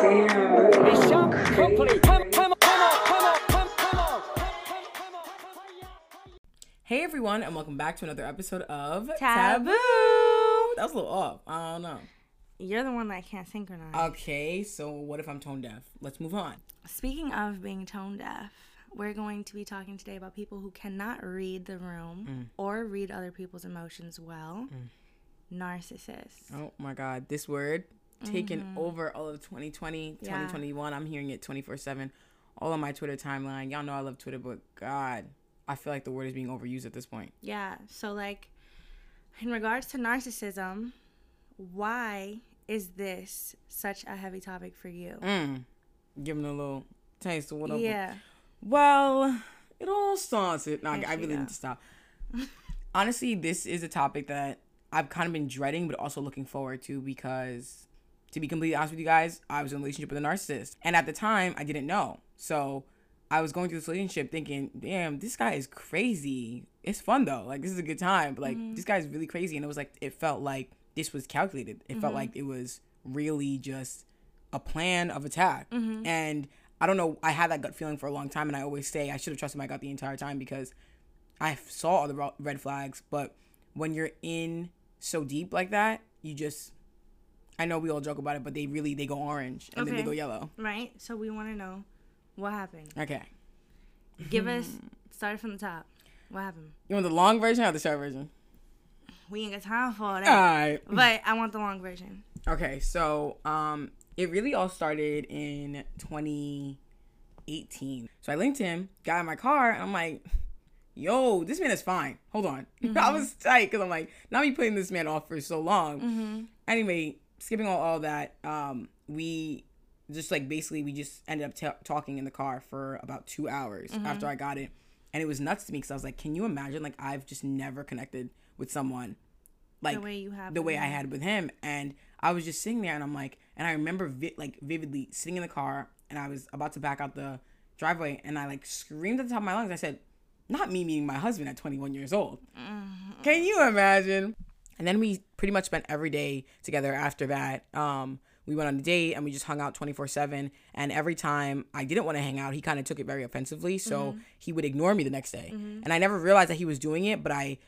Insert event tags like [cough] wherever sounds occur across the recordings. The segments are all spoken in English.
Damn. Come, come. Hey everyone, and welcome back to another episode of Taboo. That was a little off. I don't know. You're the one that can't synchronize. Okay, so what if I'm tone deaf? Let's move on. Speaking of being tone deaf, we're going to be talking today about people who cannot read the room Mm. or read other people's emotions well. Narcissists. Oh my god, this word taking over all of 2020, Mm-hmm. Yeah. 2021. I'm hearing it 24 7. All on my Twitter timeline. Y'all know I love Twitter, but God, I feel like the word is being overused at this point. Yeah. So, like, in regards to narcissism, why is this such a heavy topic for you? Mm. Giving a little taste of what I'm Yeah. Well, it all started. No, I, I really go. need to stop. Honestly, this is a topic that I've kind of been dreading, but also looking forward to because, to be completely honest with you guys, I was in a relationship with a narcissist. And at the time, I didn't know. So I was going through this relationship thinking, damn, this guy is crazy. It's fun though. Like, this is a good time. But, like, this mm-hmm. guy's really crazy. And it was like, it felt like this was calculated. It felt mm-hmm. like it was really just a plan of attack. Mm-hmm. And I don't know, I had that gut feeling for a long time. And I always say I should have trusted my gut the entire time because I saw all the red flags. But when you're in so deep like that, you just, I know we all joke about it, but they really, they go orange and then they go yellow. Right? So, we want to know what happened. Okay. Give us, [laughs] start from the top. What happened? You want the long version or the short version? We ain't got time for that. All right. But I want the long version. Okay, so um, it really all started in 2018. So I linked him, got in my car, and I'm like, "Yo, this man is fine. Hold on." [laughs] I was tight because I'm like, not me putting this man off for so long. Anyway, skipping all, all that, um, we just like basically we just ended up ta talking in the car for about two hours after I got it, and it was nuts to me because I was like, "Can you imagine? Like, I've just never connected with someone." Like the way you have the way I had with him, and I was just sitting there, and I'm like, and I remember vi- like vividly sitting in the car, and I was about to back out the driveway, and I like screamed at the top of my lungs. I said, "Not me meeting my husband at 21 years old." Can you imagine? And then we pretty much spent every day together after that. Um, we went on a date and we just hung out 24 7. And every time I didn't want to hang out, he kind of took it very offensively. So mm-hmm. he would ignore me the next day. Mm-hmm. And I never realized that he was doing it, but I,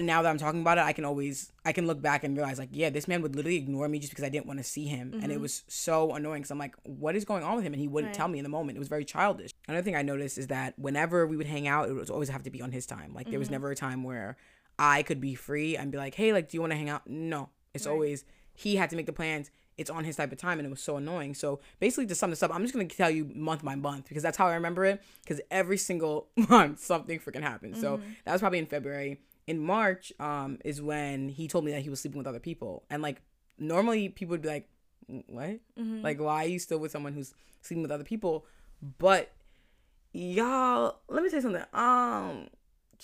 now that I'm talking about it, I can always, I can look back and realize like, yeah, this man would literally ignore me just because I didn't want to see him. And it mm-hmm. was so annoying. Cause I'm like, what is going on with him? And he wouldn't Right. tell me in the moment. It was very childish. Another thing I noticed is that whenever we would hang out, it would always have to be on his time. Like there was never a time where I could be free and be like, hey, like, do you want to hang out? No, it's always he had to make the plans. It's on his type of time, and it was so annoying. So basically, to sum this up, I'm just gonna tell you month by month because that's how I remember it. Because every single [laughs] month, something freaking happened. So that was probably in February. In March, um, is when he told me that he was sleeping with other people, and like normally people would be like, what? Like, why are you still with someone who's sleeping with other people? But y'all, let me you something. Um,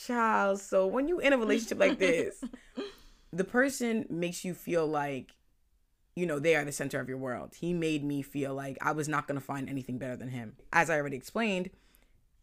child. So when you in a relationship like this, [laughs] the person makes you feel like, you know, they are the center of your world. He made me feel like I was not gonna find anything better than him. As I already explained,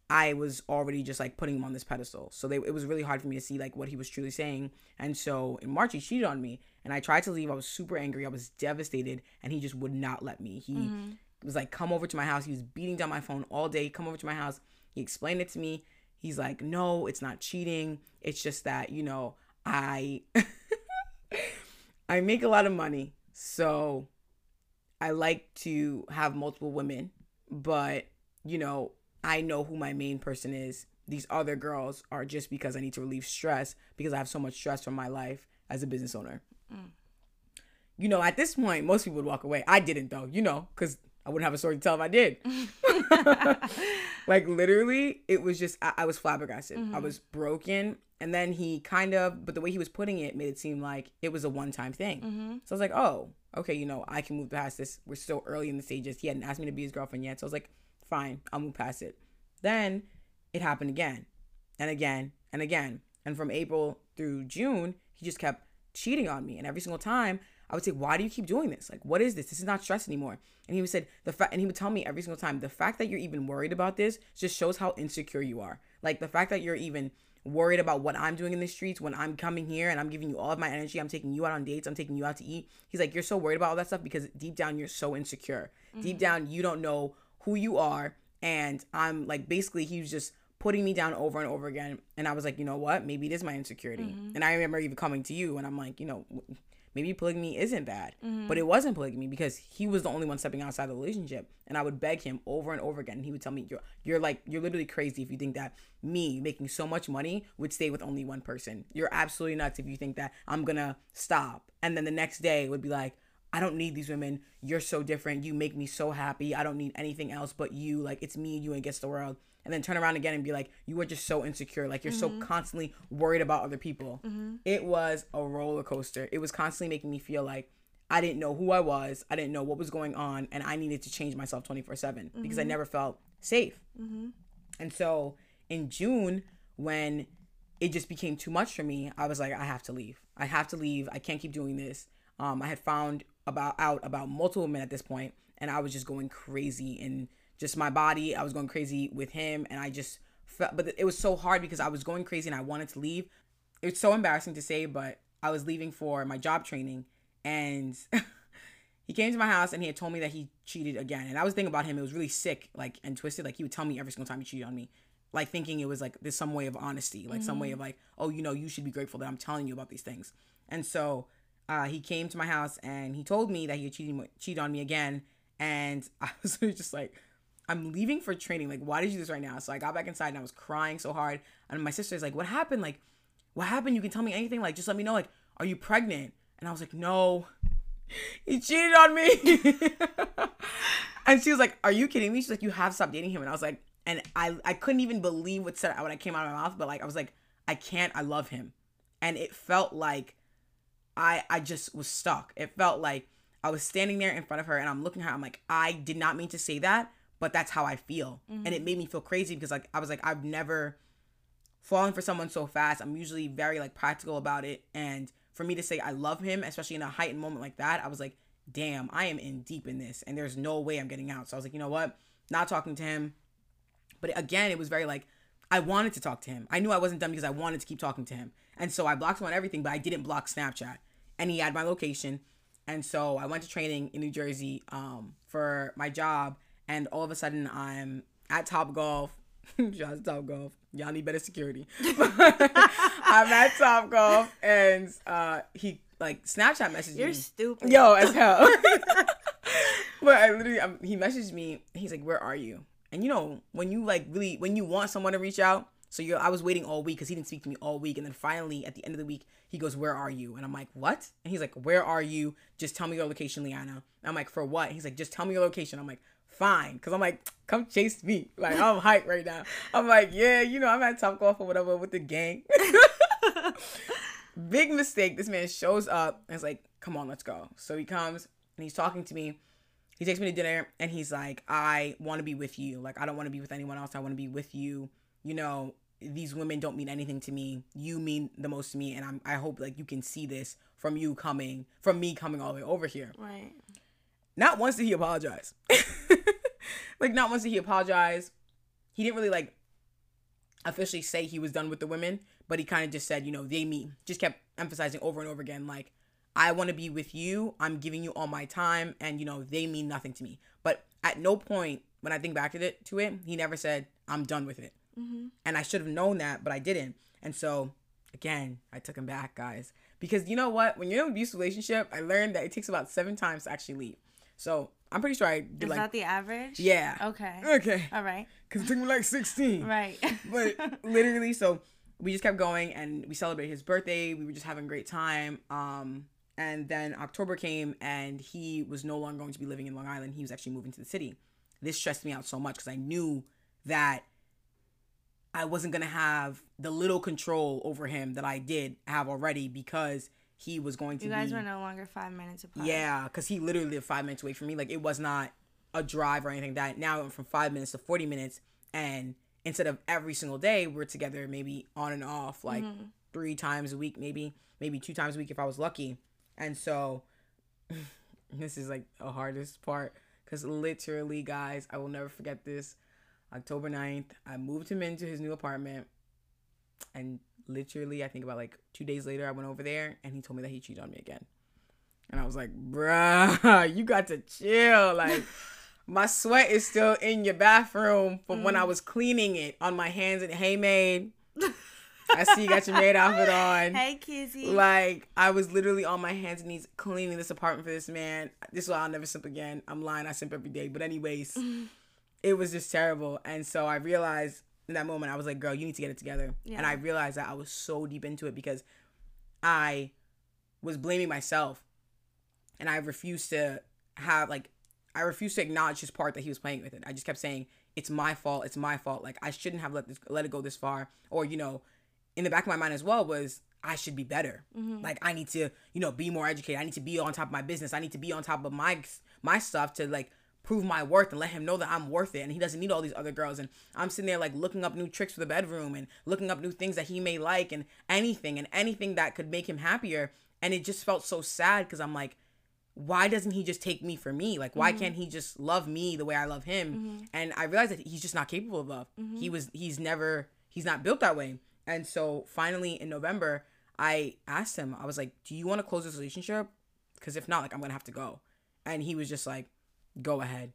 I was already just like putting him on this pedestal. So they, it was really hard for me to see like what he was truly saying. And so in March, he cheated on me, and I tried to leave. I was super angry. I was devastated, and he just would not let me. He mm-hmm. was like, "Come over to my house." He was beating down my phone all day. Come over to my house. He explained it to me. He's like, "No, it's not cheating. It's just that you know I [laughs] I make a lot of money, so I like to have multiple women, but you know, I know who my main person is. These other girls are just because I need to relieve stress because I have so much stress from my life as a business owner. Mm. You know, at this point, most people would walk away. I didn't though, you know, because I wouldn't have a story to tell if I did. [laughs] like literally, it was just I, I was flabbergasted. I mm-hmm. was broken. And then he kind of, but the way he was putting it made it seem like it was a one time thing. Mm-hmm. So I was like, oh, okay, you know, I can move past this. We're still early in the stages. He hadn't asked me to be his girlfriend yet. So I was like, fine, I'll move past it. Then it happened again and again and again. And from April through June, he just kept cheating on me. And every single time I would say, why do you keep doing this? Like, what is this? This is not stress anymore. And he would said the fact, and he would tell me every single time, the fact that you're even worried about this just shows how insecure you are. Like the fact that you're even worried about what I'm doing in the streets when I'm coming here and I'm giving you all of my energy. I'm taking you out on dates. I'm taking you out to eat. He's like, you're so worried about all that stuff because deep down you're so insecure. Deep mm. down you don't know who you are. And I'm like, basically, he was just putting me down over and over again. And I was like, you know what? Maybe it is my insecurity. Mm-hmm. And I remember even coming to you and I'm like, you know, maybe polygamy isn't bad. But mm-hmm. it wasn't polygamy because he was the only one stepping outside the relationship. And I would beg him over and over again. And he would tell me, you're, you're like, you're literally crazy if you think that me making so much money would stay with only one person. You're absolutely nuts if you think that I'm to stop. And then the next day would be like, I don't need these women. You're so different. You make me so happy. I don't need anything else but you. Like it's me and you against the world. And then turn around again and be like, you are just so insecure. Like you're so mm-hmm. constantly worried about other people. Mm-hmm. It was a roller coaster. It was constantly making me feel like I didn't know who I was. I didn't know what was going on. And I needed to change myself 24 7 because I mm-hmm. never felt safe. And so in June, when it just became too much for me, I was like, I have to leave. I have to leave. I can't keep doing this. Um, I had found about out about multiple men at this point, and I was just going crazy in just my body. I was going crazy with him, and I just felt. But it was so hard because I was going crazy and I wanted to leave. It's so embarrassing to say, but I was leaving for my job training, and [laughs] he came to my house and he had told me that he cheated again. And I was thinking about him. It was really sick, like and twisted. Like he would tell me every single time he cheated on me, like thinking it was like there's some way of honesty, like some way of like, oh, you know, you should be grateful that I'm telling you about these things. And so uh, he came to my house and he told me that he had cheated cheated on me again. And [laughs] I was just like, I'm leaving for training. Like, why did you do this right now? So I got back inside and I was crying so hard. And my sister's like, what happened? Like, what happened? You can tell me anything. Like, just let me know. Like, are you pregnant? And I was like, no, [laughs] he cheated on me. [laughs] and she was like, are you kidding me? She's like, you have stopped dating him. And I was like, and I, I couldn't even believe what said when I came out of my mouth. But like, I was like, I can't. I love him. And it felt like I, I just was stuck. It felt like I was standing there in front of her and I'm looking at her. I'm like, I did not mean to say that, but that's how I feel. And it made me feel crazy because like I was like, I've never fallen for someone so fast. I'm usually very like practical about it. And for me to say I love him, especially in a heightened moment like that, I was like, damn, I am in deep in this and there's no way I'm getting out. So I was like, you know what? Not talking to him. But again, it was very like I wanted to talk to him. I knew I wasn't done because I wanted to keep talking to him. And so I blocked him on everything, but I didn't block Snapchat. And he had my location. And so I went to training in New Jersey um, for my job. And all of a sudden, I'm at Top Golf. [laughs] Shout to Top Golf. Y'all need better security. [laughs] I'm at Top Golf. And uh, he, like, Snapchat messaged me. You're me. stupid. Yo, as [laughs] hell. but I literally, um, he messaged me. He's like, "Where are you?" And you know, when you like really, when you want someone to reach out, so you're, I was waiting all week because he didn't speak to me all week, and then finally at the end of the week, he goes, "Where are you?" And I'm like, "What?" And he's like, "Where are you? Just tell me your location, Liana." And I'm like, "For what?" He's like, "Just tell me your location." I'm like, "Fine," because I'm like, "Come chase me!" Like I'm hyped right now. I'm like, "Yeah, you know, I'm at Top Golf or whatever with the gang." [laughs] Big mistake. This man shows up and is like, "Come on, let's go." So he comes and he's talking to me. He takes me to dinner and he's like, "I want to be with you. Like, I don't want to be with anyone else. I want to be with you. You know, these women don't mean anything to me. You mean the most to me, and I'm. I hope like you can see this from you coming, from me coming all the way over here. Right. Not once did he apologize. [laughs] like, not once did he apologize. He didn't really like officially say he was done with the women, but he kind of just said, you know, they mean, just kept emphasizing over and over again, like, I want to be with you. I'm giving you all my time, and you know, they mean nothing to me. But at no point, when I think back to it, to it, he never said, I'm done with it. Mm-hmm. And I should have known that, but I didn't. And so, again, I took him back, guys. Because you know what? When you're in an abusive relationship, I learned that it takes about seven times to actually leave. So I'm pretty sure I did Is like, that the average? yeah. Okay. Okay. All right. Because it took me like 16. Right. [laughs] But [laughs] literally, so we just kept going and we celebrated his birthday. We were just having a great time. Um, and then October came and he was no longer going to be living in Long Island. He was actually moving to the city. This stressed me out so much because I knew that I wasn't going to have the little control over him that I did have already because he was going to you guys be. were no longer five minutes apart. Yeah, because he literally lived five minutes away from me. Like it was not a drive or anything like that. Now it went from five minutes to 40 minutes. And instead of every single day, we're together maybe on and off, like mm-hmm. three times a week, maybe, maybe two times a week if I was lucky. And so [laughs] this is like the hardest part because literally, guys, I will never forget this. October 9th, I moved him into his new apartment. And literally, I think about like two days later, I went over there and he told me that he cheated on me again. And I was like, bruh, [laughs] you got to chill. Like, [laughs] my sweat is still in your bathroom from when I mm. was cleaning it on my hands and hey maid. I see you got your maid outfit on. [laughs] Hey, Kizzy. Like I was literally on my hands and knees cleaning this apartment for this man. This is why I'll never simp again. I'm lying. I simp every day. But anyways, it was just terrible. And so I realized in that moment I was like, girl, you need to get it together. Yeah. And I realized that I was so deep into it because I was blaming myself, and I refused to have like I refused to acknowledge his part that he was playing with it. I just kept saying it's my fault. It's my fault. Like I shouldn't have let this let it go this far. Or you know, in the back of my mind as well was I should be better. Mm-hmm. Like I need to, you know, be more educated. I need to be on top of my business. I need to be on top of my my stuff to like prove my worth and let him know that I'm worth it and he doesn't need all these other girls and I'm sitting there like looking up new tricks for the bedroom and looking up new things that he may like and anything and anything that could make him happier and it just felt so sad cuz I'm like why doesn't he just take me for me? Like, why mm-hmm. can't he just love me the way I love him? Mm-hmm. And I realized that he's just not capable of love. Mm-hmm. He was, he's never, he's not built that way. And so finally in November, I asked him, I was like, do you want to close this relationship? Because if not, like, I'm going to have to go. And he was just like, go ahead.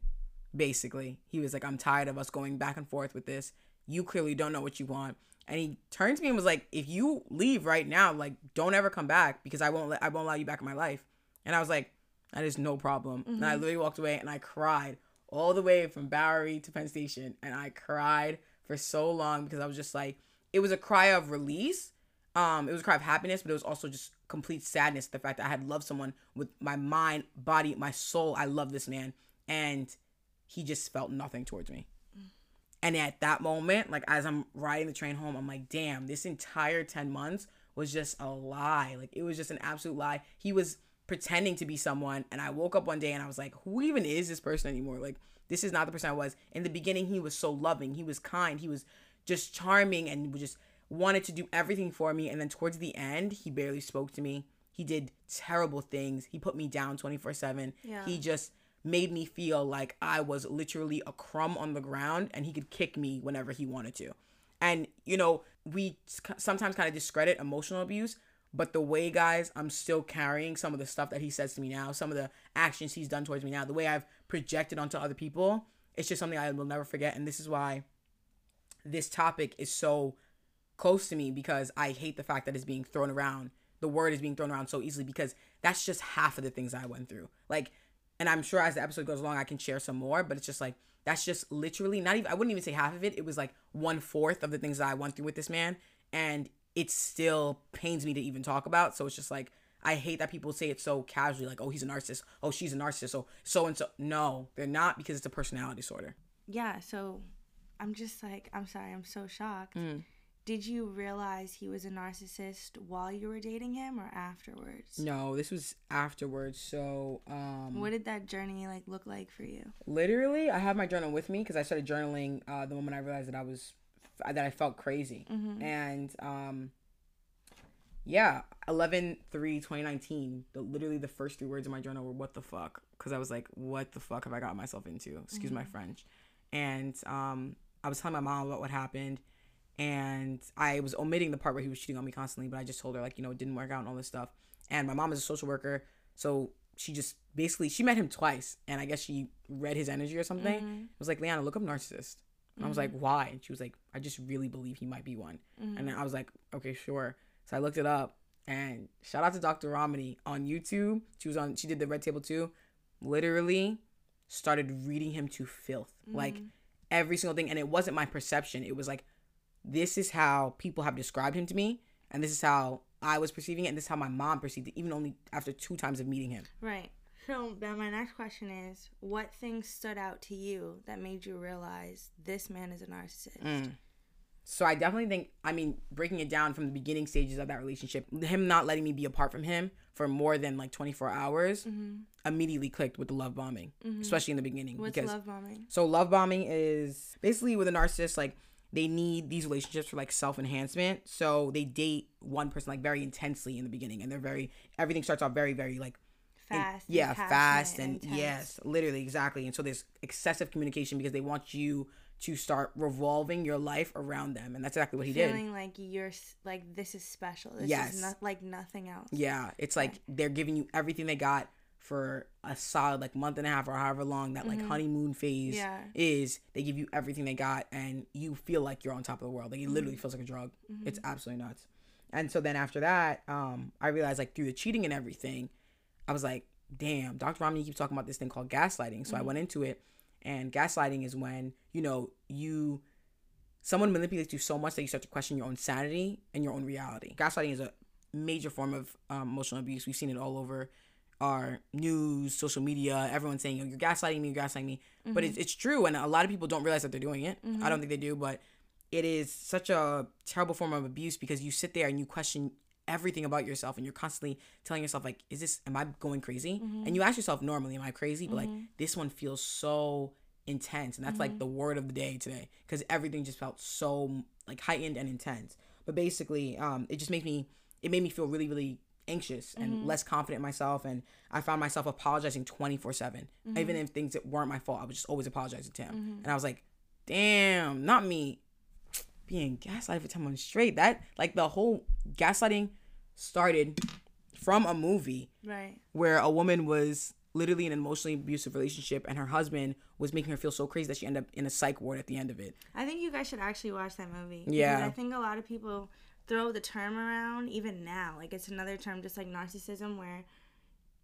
Basically, he was like, I'm tired of us going back and forth with this. You clearly don't know what you want. And he turned to me and was like, if you leave right now, like, don't ever come back because I won't let, I won't allow you back in my life. And I was like, that is no problem. And I literally walked away and I cried all the way from Bowery to Penn Station. And I cried for so long because I was just like, it was a cry of release. Um, it was a cry of happiness, but it was also just complete sadness. The fact that I had loved someone with my mind, body, my soul. I love this man. And he just felt nothing towards me. And at that moment, like as I'm riding the train home, I'm like, damn, this entire 10 months was just a lie. Like it was just an absolute lie. He was pretending to be someone. And I woke up one day and I was like, who even is this person anymore? Like, this is not the person I was. In the beginning, he was so loving. He was kind. He was just charming and just wanted to do everything for me. And then towards the end, he barely spoke to me. He did terrible things. He put me down 24 7. Yeah. He just made me feel like I was literally a crumb on the ground and he could kick me whenever he wanted to. And, you know, we sometimes kind of discredit emotional abuse, but the way, guys, I'm still carrying some of the stuff that he says to me now, some of the actions he's done towards me now, the way I've projected onto other people, it's just something I will never forget. And this is why this topic is so close to me because I hate the fact that it's being thrown around. The word is being thrown around so easily because that's just half of the things I went through. Like, and I'm sure as the episode goes along, I can share some more, but it's just like, that's just literally not even, I wouldn't even say half of it. It was like one fourth of the things that I went through with this man. And it still pains me to even talk about. So it's just like, I hate that people say it so casually, like, oh, he's a narcissist. Oh, she's a narcissist. Oh, so and so. No, they're not because it's a personality disorder. Yeah, so I'm just like, I'm sorry, I'm so shocked. Mm. Did you realize he was a narcissist while you were dating him or afterwards? No, this was afterwards. So, um, What did that journey like look like for you? literally i have my journal with me because i started journaling uh, the moment i realized that i was that i felt crazy and um yeah 11 3 2019 the literally the first three words in my journal were what the fuck because i was like what the fuck have i got myself into excuse my french and um i was telling my mom about what happened and i was omitting the part where he was cheating on me constantly but i just told her like you know it didn't work out and all this stuff. And my mom is a social worker so she just basically she met him twice and i guess she read his energy or something. Mm-hmm. I was like leanna look up narcissist. And i was like mm-hmm. why? And she was like i just really believe he might be one. And then i was like okay sure. So i looked it up and shout out to dr ramani on youtube. She was on she did the red table too. Literally started reading him to filth. Like every single thing and it wasn't my perception. It was like this is how people have described him to me and this is how i was perceiving it and this is how my mom perceived it even only after two times of meeting him Right. So then my next question is, what things stood out to you that made you realize this man is a narcissist? Mm. so i definitely think i mean breaking it down from the beginning stages of that relationship him not letting me be apart from him for more than like 24 hours immediately clicked with the love bombing especially in the beginning What's because love bombing? So love bombing is basically with a narcissist, like they need these relationships for like self enhancement. So they date one person like very intensely in the beginning, and they're very everything starts off very very like Fast. and yeah, fast and yes, literally exactly. And so there's excessive communication because they want you to start revolving your life around them, and that's exactly what he did. Feeling like you're like this is special. This Yes. is not like nothing else. Yeah, it's like they're giving you everything they got for a solid like month and a half or however long that like honeymoon phase Mm-hmm. Yeah. is. They give you everything they got, and you feel like you're on top of the world. Like it literally Mm-hmm. feels like a drug. It's absolutely nuts. And so then after that, um, I realized like through the cheating and everything, I was like, damn, Dr. Ramani keeps talking about this thing called gaslighting. So I went into it, and gaslighting is when you know you someone manipulates you so much that you start to question your own sanity and your own reality. Gaslighting is a major form of um, emotional abuse. We've seen it all over our news, social media. Everyone's saying, "Oh, you're gaslighting me, you're gaslighting me," but it's, mm-hmm. it's true, and a lot of people don't realize that they're doing it. I mm-hmm. don't think they do, but it is such a terrible form of abuse because you sit there and you question everything about yourself and you're constantly telling yourself like is this am i going crazy? Mm-hmm. And you ask yourself normally am i crazy? But like this one feels so intense and that's like the word of the day today because everything just felt so like heightened and intense. But basically um it just made me it made me feel really really anxious and mm-hmm. less confident in myself and i found myself apologizing 24 7 mm-hmm. even if things that weren't my fault i was just always apologizing to him mm-hmm. and i was like damn not me being gaslighted for 10 months straight that like the whole gaslighting started from a movie Right. where a woman was literally in an emotionally abusive relationship and her husband was making her feel so crazy that she ended up in a psych ward at the end of it I think you guys should actually watch that movie. Yeah. I think a lot of people throw the term around even now. Like it's another term just like narcissism where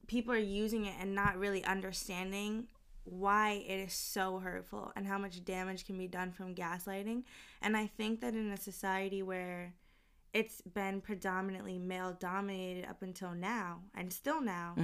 people are using it and not really understanding why it is so hurtful and how much damage can be done from gaslighting. And I think that in a society where it's been predominantly male dominated up until now and still now,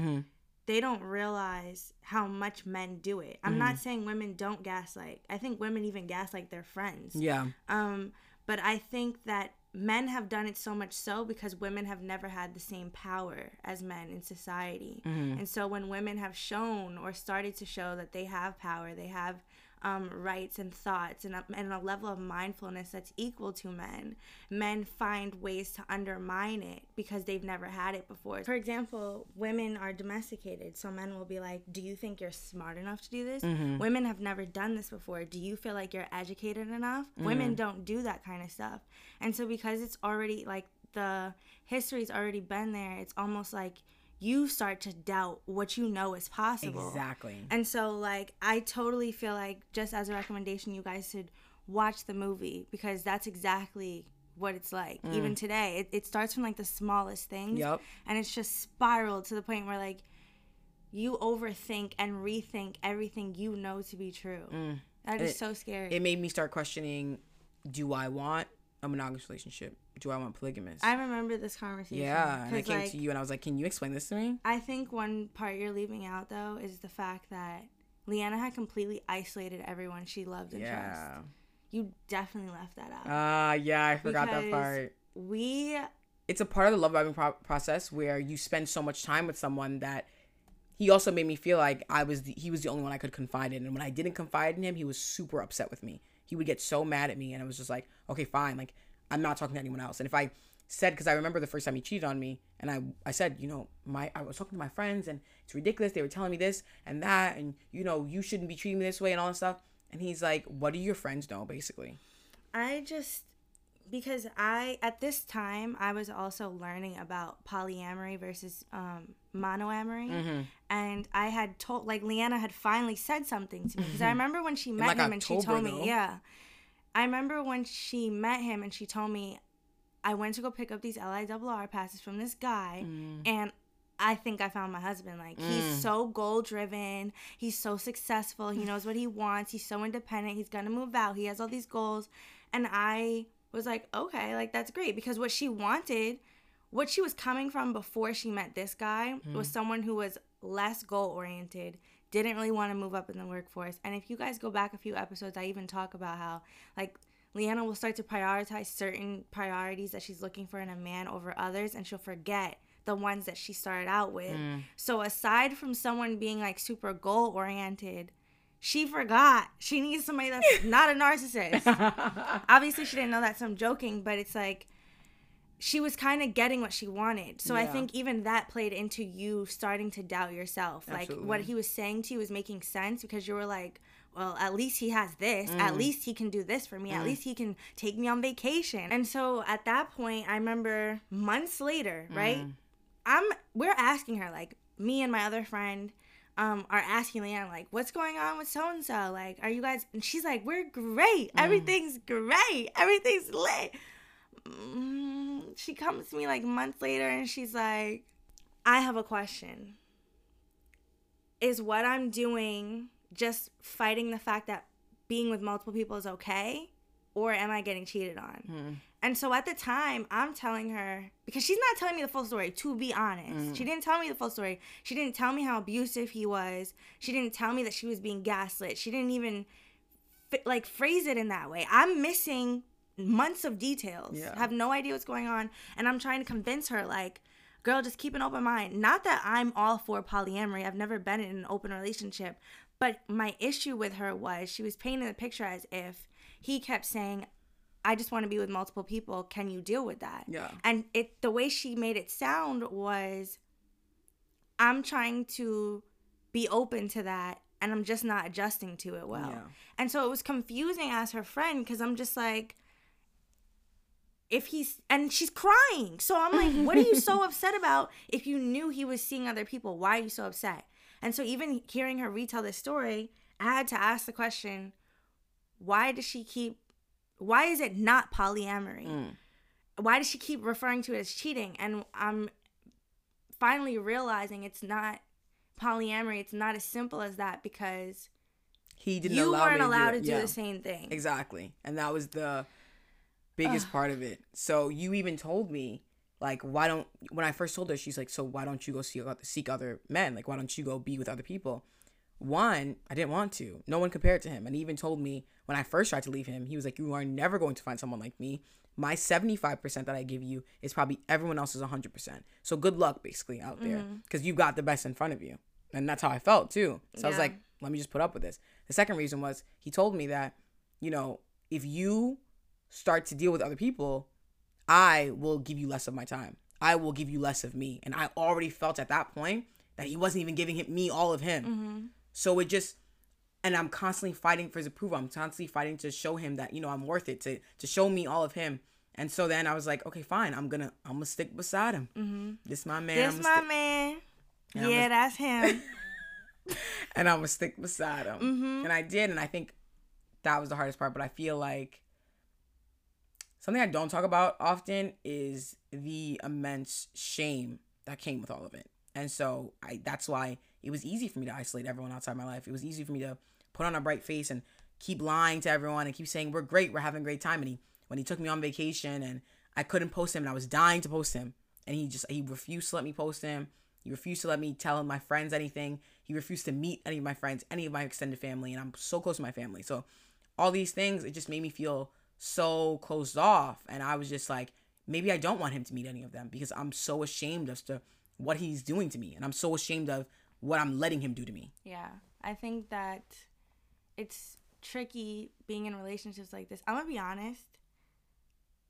they don't realize how much men do it. I'm not saying women don't gaslight. I think women even gaslight their friends. yeah Um, but I think that men have done it so much so because women have never had the same power as men in society. Mm-hmm. And so when women have shown or started to show that they have power, they have um, rights and thoughts and a, and a level of mindfulness that's equal to men, men find ways to undermine it because they've never had it before. For example, women are domesticated, so men will be like, Do you think you're smart enough to do this? Women have never done this before. Do you feel like you're educated enough? Women don't do that kind of stuff. And so, because it's already like the history's already been there, it's almost like you start to doubt what you know is possible. exactly And so, like, I totally feel like, just as a recommendation, you guys should watch the movie because that's exactly what it's like. Mm. Even today, it, it starts from like the smallest things. Yep. And it's just spiraled to the point where, like, you overthink and rethink everything you know to be true. Mm. That is It- so scary. it made me start questioning do i want a monogamous relationship do i want polygamous? I remember this conversation. yeah and i came like, to you and i was like can you explain this to me? I think one part you're leaving out though is the fact that Leanna had completely isolated everyone she loved and yeah. You definitely left that out. ah yeah i forgot that part. We it's a part of the love bombing pro- process where you spend so much time with someone that he also made me feel like I was the, he was the only one I could confide in and when I didn't confide in him he was super upset with me. He would get so mad at me and I was just like okay fine like I'm not talking to anyone else. And if I said because I remember the first time he cheated on me and I I said you know my I was talking to my friends and it's ridiculous they were telling me this and that and you know you shouldn't be treating me this way and all this stuff and he's like what do your friends know basically I just because I at this time I was also learning about polyamory versus um, monoamory, Mm-hmm. and I had told like Leanna had finally said something to me because I remember when she met like, him and she October, told though. me, yeah, I remember when she met him and she told me I went to go pick up these LIRR passes from this guy, Mm. and I think I found my husband. Like he's so goal driven. He's so successful. He knows what he [sighs] wants. He's so independent. He's gonna move out. He has all these goals. And I was like, okay, like that's great because what she wanted, what she was coming from before she met this guy was someone who was less goal oriented, didn't really want to move up in the workforce. And if you guys go back a few episodes, I even talk about how like Leanna will start to prioritize certain priorities that she's looking for in a man over others, and she'll forget the ones that she started out with. Mm. So aside from someone being like super goal oriented, she forgot she needs somebody that's [laughs] not a narcissist. [laughs] Obviously, she didn't know that, so I'm joking, but it's like she was kind of getting what she wanted. So I think even that played into you starting to doubt yourself. Like what he was saying to you was making sense because you were like, well, at least he has this. Mm. At least he can do this for me. At least he can take me on vacation. And so at that point, I remember months later, right? Mm. I'm we're asking her like me and my other friend um are asking Leanne like what's going on with so and so like are you guys and she's like we're great Mm. everything's great everything's lit mm, Mm, she comes to me like months later and she's like I have a question is what I'm doing just fighting the fact that being with multiple people is okay or am I getting cheated on hmm. and so at the time, I'm telling her because she's not telling me the full story. To be honest, hmm. she didn't tell me the full story. She didn't tell me how abusive he was. She didn't tell me that she was being gaslit. She didn't even like phrase it in that way. I'm missing months of details. Yeah. Have no idea what's going on, and I'm trying to convince her like. Girl, just keep an open mind. Not that I'm all for polyamory. I've never been in an open relationship. But my issue with her was she was painting the picture as if he kept saying, I just want to be with multiple people. Can you deal with that? Yeah. And it the way she made it sound was I'm trying to be open to that and I'm just not adjusting to it well. Yeah. And so it was confusing as her friend cuz I'm just like if he's and she's crying. So I'm like, what are you so [laughs] upset about if you knew he was seeing other people? Why are you so upset? And so even hearing her retell this story, I had to ask the question, why does she keep why is it not polyamory? Mm. Why does she keep referring to it as cheating? And I'm finally realizing it's not polyamory. It's not as simple as that because He didn't you allow weren't to allowed do to do Yeah. the same thing. Exactly. And that was the biggest part of it. So you even told me, like, why don't, when I first told her, she's like, so why don't you go seek, seek other men? Like, why don't you go be with other people? One, I didn't want to. No one compared to him. And he even told me when I first tried to leave him, he was like, you are never going to find someone like me. My 75% that I give you is probably everyone else's 100%. So good luck, basically, out there. Mm-hmm. Because you got the best in front of you. And that's how I felt, too. So I was like, let me just put up with this. The second reason was he told me that, you know, if you start to deal with other people, I will give you less of my time. I will give you less of me. And I already felt at that point that he wasn't even giving him, me all of him. So it just, and I'm constantly fighting for his approval. I'm constantly fighting to show him that, you know, I'm worth it, to, to show me all of him. And so then I was like, okay, fine. I'm gonna, I'm gonna stick beside him. Mm-hmm. This my man. This my stick- man. Yeah, Yeah, I'm a- that's him. [laughs] and I'm gonna stick beside him. Mm-hmm. And I did, and I think that was the hardest part. But I feel like something I don't talk about often is the immense shame that came with all of it. And so I that's why it was easy for me to isolate everyone outside my life. It was easy for me to put on a bright face and keep lying to everyone and keep saying we're great, we're having a great time. And he when he took me on vacation and I couldn't post him and I was dying to post him. And he just he refused to let me post him. He refused to let me tell my friends anything. He refused to meet any of my friends, any of my extended family, and I'm so close to my family. So all these things, it just made me feel so closed off. And I was just like, maybe I don't want him to meet any of them because I'm so ashamed as to what he's doing to me. And I'm so ashamed of what I'm letting him do to me. Yeah, I think that it's tricky being in relationships like this. I'm gonna be honest.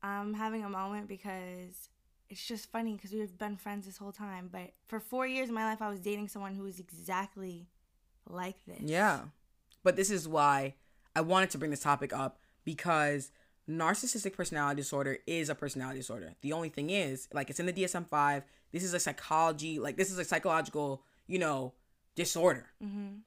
I'm having a moment because it's just funny because we've been friends this whole time. But for four years of my life, I was dating someone who was exactly like this. Yeah. But this is why I wanted to bring this topic up because narcissistic personality disorder is a personality disorder. The only thing is, like, it's in the DSM 5. This is a psychology, like, this is a psychological, you know, disorder. Mm-hmm.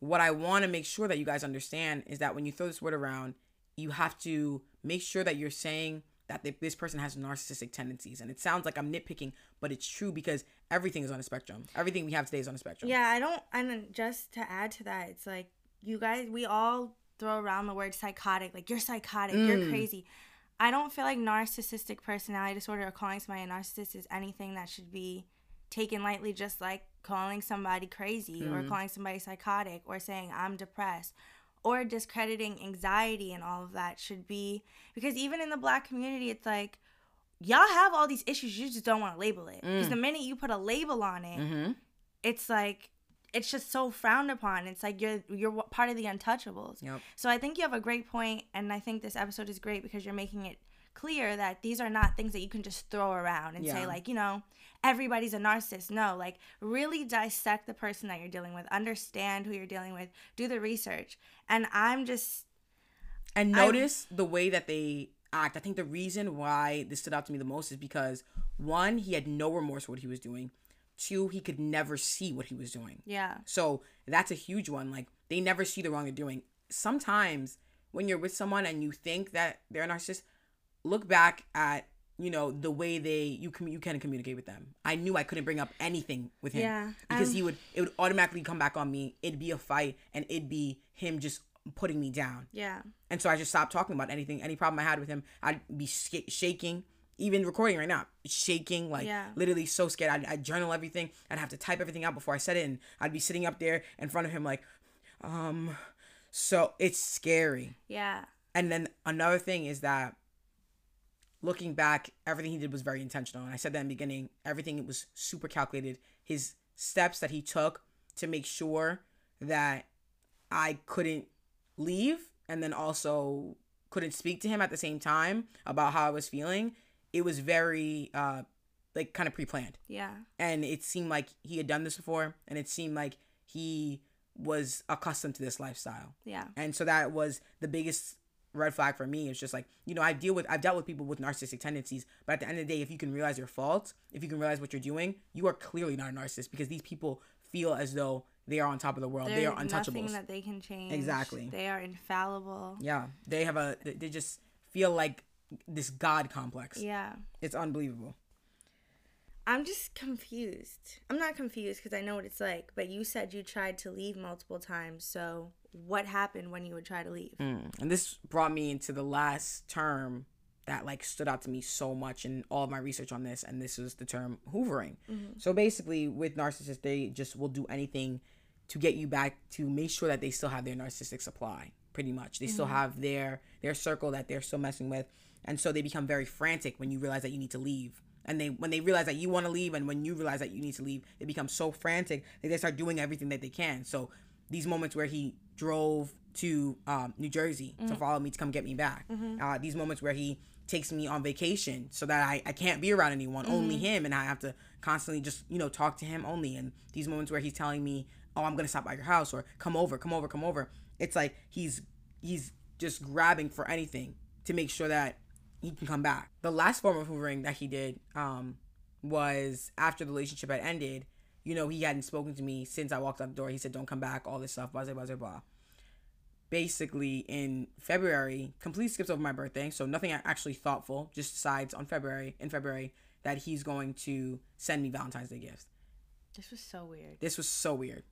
What I want to make sure that you guys understand is that when you throw this word around, you have to make sure that you're saying that th- this person has narcissistic tendencies. And it sounds like I'm nitpicking, but it's true because everything is on a spectrum. Everything we have today is on a spectrum. Yeah, I don't. And just to add to that, it's like you guys, we all throw around the word psychotic. Like you're psychotic, you're mm. crazy. I don't feel like narcissistic personality disorder or calling somebody a narcissist is anything that should be taken lightly. Just like calling somebody crazy or mm. calling somebody psychotic or saying I'm depressed or discrediting anxiety and all of that should be because even in the black community, it's like y'all have all these issues, you just don't want to label it. Because mm. the minute you put a label on it, Mm-hmm. it's like it's just so frowned upon. It's like you're you're part of the untouchables. Yep. So I think you have a great point, and I think this episode is great because you're making it clear that these are not things that you can just throw around and say like, you know, everybody's a narcissist. No, like really dissect the person that you're dealing with, understand who you're dealing with, do the research. And I'm just and notice the way that they act. I think the reason why this stood out to me the most is because one, he had no remorse for what he was doing. Two, he could never see what he was doing. yeah. So that's a huge one. Like they never see the wrong they're doing. Sometimes when you're with someone and you think that they're a narcissist, look back at you know the way they you can you can communicate with them. I knew I couldn't bring up anything with him Yeah, because I'm- he would it would automatically come back on me. It'd be a fight and it'd be him just putting me down. Yeah. And so I just stopped talking about anything, any problem I had with him. I'd be sh- shaking, even recording right now, shaking, like Yeah. literally so scared. I'd, I'd journal everything. I'd have to type everything out before I said it. And I'd be sitting up there in front of him, like, um, so it's scary. Yeah. And then another thing is that looking back, everything he did was very intentional. And I said that in the beginning, everything was super calculated. His steps that he took to make sure that I couldn't leave and then also couldn't speak to him at the same time about how I was feeling, it was very uh like kind of pre-planned Yeah. and it seemed like he had done this before and it seemed like he was accustomed to this lifestyle Yeah. and so that was the biggest red flag for me it's just like you know i deal with i've dealt with people with narcissistic tendencies but at the end of the day if you can realize your faults if you can realize what you're doing you are clearly not a narcissist because these people feel as though they are on top of the world they are There's nothing that they can change. Exactly. They are infallible. yeah they have a they just feel like this god complex Yeah. it's unbelievable I'm just confused. I'm not confused because I know what it's like, but you said you tried to leave multiple times. So, what happened when you would try to leave? Mm. And this brought me into the last term that like stood out to me so much in all of my research on this, and this was the term hoovering. So basically, with narcissists, they just will do anything to get you back to make sure that they still have their narcissistic supply. Pretty much, they still have their their circle that they're still messing with, and so they become very frantic when you realize that you need to leave. And they when they realize that you want to leave, and when you realize that you need to leave, they become so frantic that they start doing everything that they can. So these moments where he drove to um, New Jersey to follow me to come get me back. Uh, these moments where he takes me on vacation so that I, I can't be around anyone, only him, and I have to constantly just, you know, talk to him only. And these moments where he's telling me, oh, I'm going to stop by your house or come over, come over, come over. It's like he's he's just grabbing for anything to make sure that he can come back. The last form of hoovering that he did um, was after the relationship had ended. You know, he hadn't spoken to me since I walked out the door. He said, "Don't come back." All this stuff, blah blah blah blah. Basically, in February, completely skips over my birthday, so nothing actually thoughtful. Just decides on February in February that he's going to send me Valentine's Day gifts. This was so weird. This was so weird.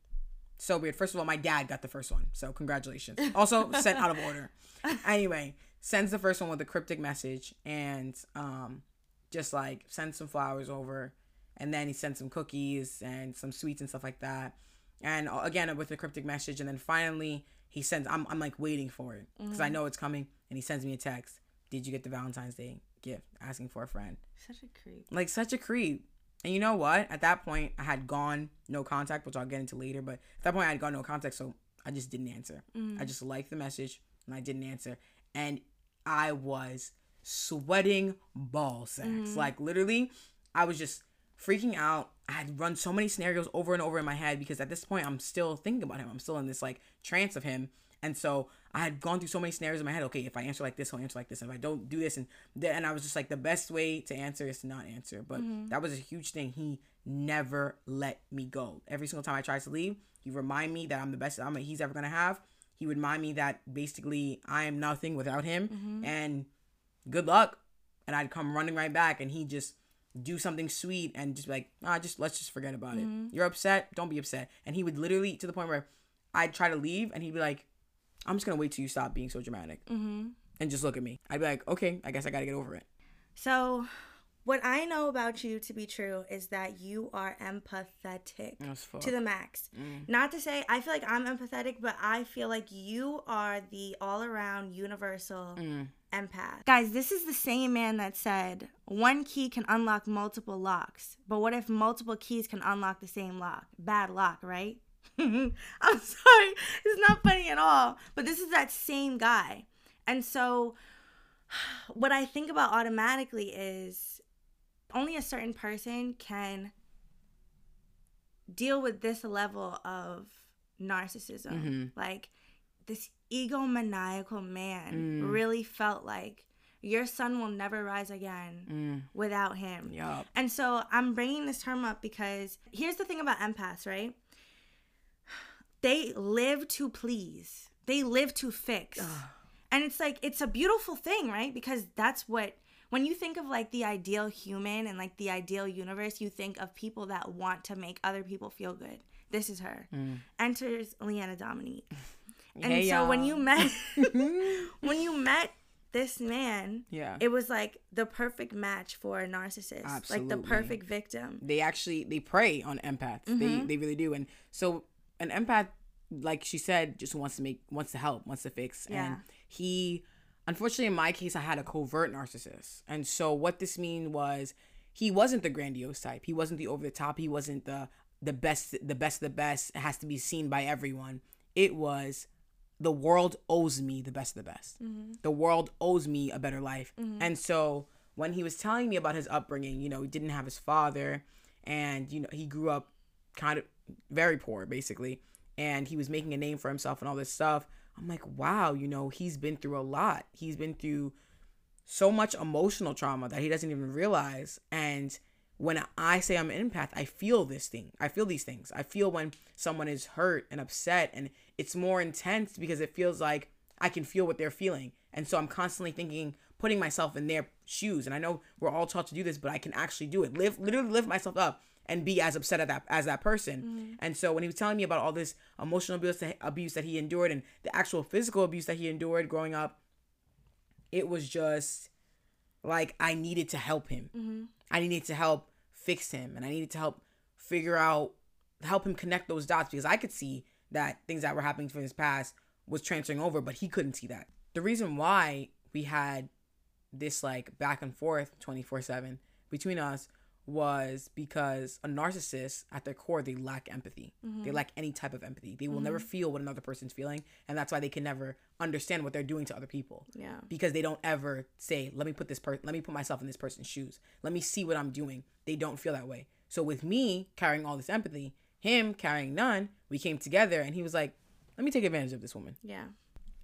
So weird. First of all, my dad got the first one. So congratulations. Also sent out of order. [laughs] Anyway, sends the first one with a cryptic message and um just like sends some flowers over and then he sends some cookies and some sweets and stuff like that. And uh, again with a cryptic message and then finally he sends I'm I'm like waiting for it because I know it's coming and he sends me a text. Did you get the Valentine's Day gift? Asking for a friend Such a creep. like such a creep. And you know what? At that point, I had gone no contact, which I'll get into later. But at that point, I had gone no contact, so I just didn't answer. I just liked the message and I didn't answer, and I was sweating ball sacks. Mm-hmm. Like literally, I was just freaking out. I had run so many scenarios over and over in my head because at this point, I'm still thinking about him. I'm still in this like trance of him. And so I had gone through so many scenarios in my head. Okay, if I answer like this, I'll answer like this. If I don't do this, and then and I was just like, the best way to answer is to not answer. But mm-hmm. that was a huge thing. He never let me go. Every single time I tried to leave, he remind me that I'm the best I'm he's ever gonna have. He would remind me that basically I am nothing without him, and good luck. And I'd come running right back, and he just do something sweet and just be like, ah, just let's just forget about it. You're upset, don't be upset. And he would literally to the point where I'd try to leave, and he'd be like, I'm just gonna wait till you stop being so dramatic, Mm-hmm. and just look at me. I'd be like, okay, I guess I gotta get over it. So, what I know about you to be true is that you are empathetic to the max. Mm. Not to say I feel like I'm empathetic, but I feel like you are the all around universal mm. empath. Guys, this is the same man that said one key can unlock multiple locks, but what if multiple keys can unlock the same lock? Bad lock, right? [laughs] I'm sorry, it's not funny at all, but this is that same guy. And so [sighs] what I think about automatically is only a certain person can deal with this level of narcissism. Mm-hmm. Like this egomaniacal man Mm. really felt like your sun will never rise again Mm. without him. Yup. And so I'm bringing this term up because here's the thing about empaths, right? [sighs] They live to please. They live to fix. And it's like it's a beautiful thing, right? Because that's what when you think of like the ideal human and like the ideal universe, you think of people that want to make other people feel good. This is her. Enters Leanna Dominique. [laughs] And Hey, so when y'all. you met [laughs] when you met this man, Yeah. it was like the perfect match for a narcissist. Like the perfect victim. they actually they prey on empaths. They Mm-hmm. they really do. And so an empath, like she said, just wants to make wants to help, wants to fix. Yeah. And he unfortunately in my case I had a covert narcissist. And so what this mean was he wasn't the grandiose type. He wasn't the over the top. He wasn't the the best the best of the best. It has to be seen by everyone. It was the world owes me the best of the best. Mm-hmm. The world owes me a better life. Mm-hmm. And so when he was telling me about his upbringing, you know, he didn't have his father and you know, he grew up kind of very poor basically and he was making a name for himself and all this stuff. I'm like, "Wow, you know, he's been through a lot. He's been through so much emotional trauma that he doesn't even realize. And when I say I'm an empath, I feel this thing. I feel these things. I feel when someone is hurt and upset, and it's more intense because it feels like I can feel what they're feeling. And so I'm constantly thinking, putting myself in their shoes. And I know we're all taught to do this, but I can actually do it. Live, literally lift myself up and be as upset at that as that person. Mm. And so when he was telling me about all this emotional abuse that, abuse that he endured and the actual physical abuse that he endured growing up, it was just like I needed to help him. Mm-hmm. I needed to help fix him and I needed to help figure out help him connect those dots because I could see that things that were happening from his past was transferring over, but he couldn't see that. The reason why we had this like back and forth 24/7 between us was because a narcissist at their core they lack empathy. They mm-hmm. lack any type of empathy. They will never mm-hmm. feel what another person's feeling and that's why they can never understand what they're doing to other people Yeah. because they don't ever say let me put this per let me put myself in this person's shoes let me see what i'm doing they don't feel that way so with me carrying all this empathy him carrying none we came together and he was like let me take advantage of this woman Yeah.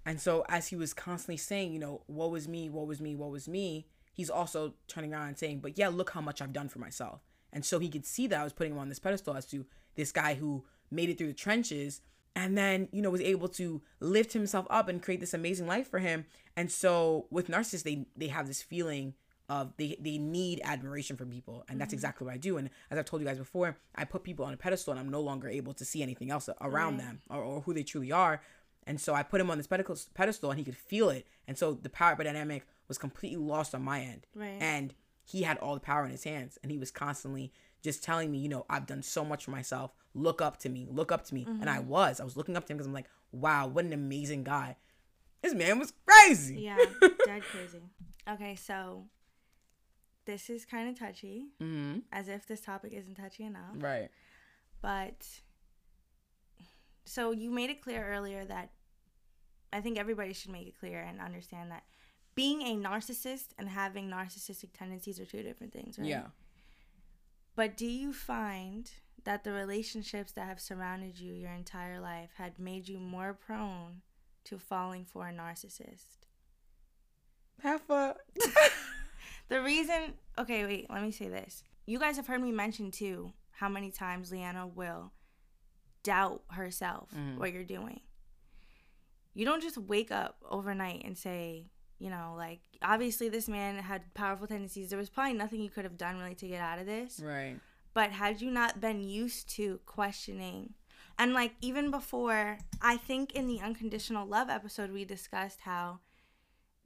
and so as he was constantly saying you know what was me what was me what was me he's also turning around and saying but yeah look how much i've done for myself. And so he could see that i was putting him on this pedestal as to this guy who made it through the trenches and then you know was able to lift himself up and create this amazing life for him. And so with narcissists they they have this feeling of they, they need admiration from people. And that's mm-hmm. exactly what i do. And as i've told you guys before i put people on a pedestal and i'm no longer able to see anything else around them or, or who they truly are. And so i put him on this pedestal pedestal and he could feel it. And so the power dynamic was completely lost on my end Right. and he had all the power in his hands and he was constantly just telling me you know i've done so much for myself look up to me look up to me and i was i was looking up to him because i'm like wow what an amazing guy this man was crazy Yeah. [laughs] Dead crazy. Okay, so this is kind of touchy, mm-hmm. as if this topic isn't touchy enough. right But so you made it clear earlier that I think everybody should make it clear and understand that being a narcissist and having narcissistic tendencies are two different things, right? yeah But do you find that the relationships that have surrounded you your entire life had made you more prone to falling for a narcissist? half a [laughs] The reason, okay, wait, let me say this. You guys have heard me mention too how many times Leanna will doubt herself mm-hmm. what you're doing. You don't just wake up overnight and say, you know, like obviously this man had powerful tendencies. There was probably nothing you could have done really to get out of this. right But had you not been used to questioning, and like even before, I think in the unconditional love episode, we discussed how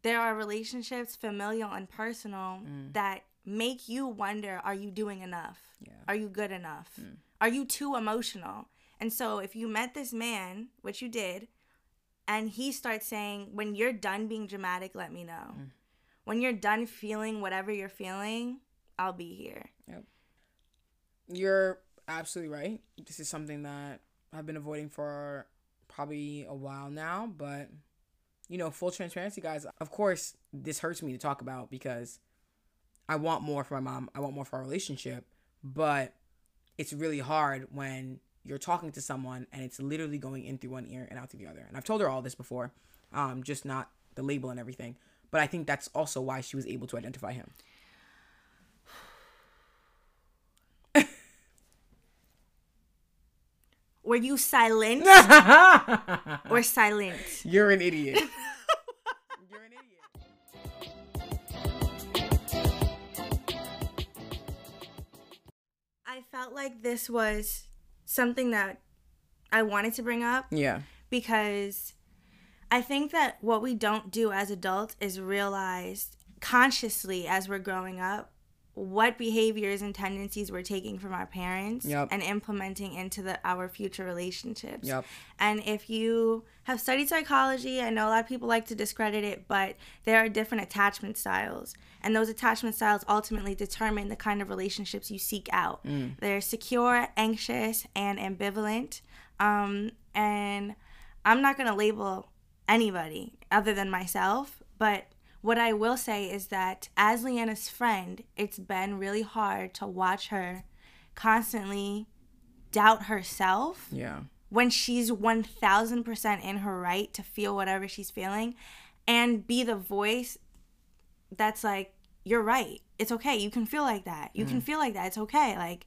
there are relationships, familial and personal, mm. that make you wonder are you doing enough? Yeah. Are you good enough? Mm. Are you too emotional? And so if you met this man, which you did, and he starts saying, when you're done being dramatic, let me know. Mm. When you're done feeling whatever you're feeling, I'll be here. You're absolutely right. This is something that I've been avoiding for probably a while now, but you know, full transparency, guys. Of course, this hurts me to talk about because I want more for my mom. I want more for our relationship, but it's really hard when you're talking to someone and it's literally going in through one ear and out through the other. And I've told her all this before, um, just not the label and everything. But I think that's also why she was able to identify him. [sighs] Were you silent [laughs] or silent? You're an idiot. [laughs] You're an idiot. I felt like this was something that I wanted to bring up Yeah. because I think that what we don't do as adults is realize consciously as we're growing up what behaviors and tendencies we're taking from our parents Yep. and implementing into the our future relationships. Yep. And if you have studied psychology, I know a lot of people like to discredit it, but there are different attachment styles. And those attachment styles ultimately determine the kind of relationships you seek out. They're secure, anxious, and ambivalent. Um, and I'm not going to label anybody other than myself, but what I will say is that as Leanna's friend, it's been really hard to watch her constantly doubt herself Yeah. when she's 1000% in her right to feel whatever she's feeling and be the voice that's like you're right. It's okay. You can feel like that. You can mm. feel like that. It's okay. Like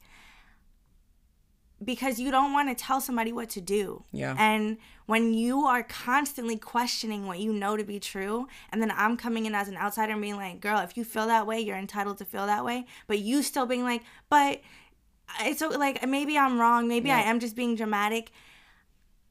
because you don't want to tell somebody what to do. Yeah. and when you are constantly questioning what you know to be true and then i'm coming in as an outsider and being like girl if you feel that way you're entitled to feel that way but you still being like but it's so like maybe i'm wrong maybe i am just being dramatic.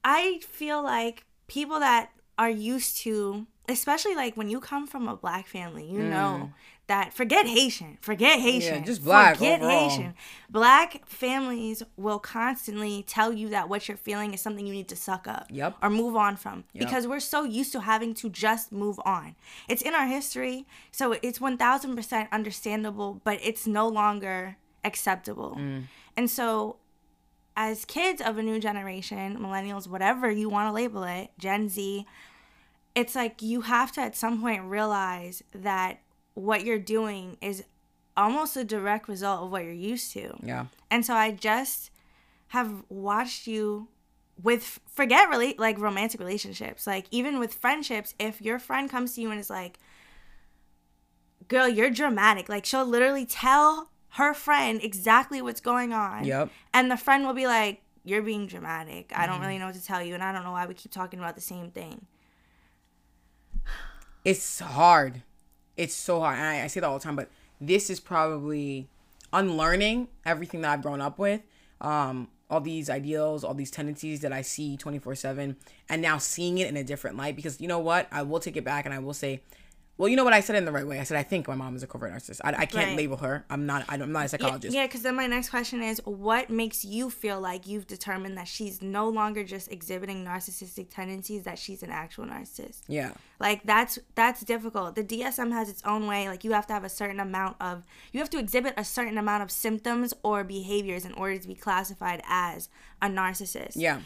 I feel like people that are used to, especially like when you come from a black family, you know that forget Haitian, forget Haitian, yeah, just black forget overall. Haitian. Black families will constantly tell you that what you're feeling is something you need to suck up Yep. or move on from Yep. because we're so used to having to just move on. It's in our history, so it's 1000% understandable, but it's no longer acceptable. Mm. And so as kids of a new generation, millennials, whatever you want to label it, Gen Z, it's like you have to at some point realize that what you're doing is almost a direct result of what you're used to. Yeah. And so I just have watched you with forget really like romantic relationships, like even with friendships, if your friend comes to you and is like, "Girl, you're dramatic." Like she'll literally tell her friend exactly what's going on. Yep. And the friend will be like, "You're being dramatic. I don't mm-hmm. really know what to tell you, and I don't know why we keep talking about the same thing." It's hard. It's so hard. I, I say that all the time, but this is probably unlearning everything that I've grown up with. Um, all these ideals, all these tendencies that I see 24 7, and now seeing it in a different light. Because you know what? I will take it back and I will say, well, you know what? I said in the right way. I said, I think my mom is a covert narcissist. I, I can't Right. label her. I'm not, I'm not a psychologist. yeah, because then my next question is, what makes you feel like you've determined that she's no longer just exhibiting narcissistic tendencies, that she's an actual narcissist? Yeah. Like that's that's difficult. The DSM has its own way. Like you have to have a certain amount of you have to exhibit a certain amount of symptoms or behaviors in order to be classified as a narcissist. Yeah.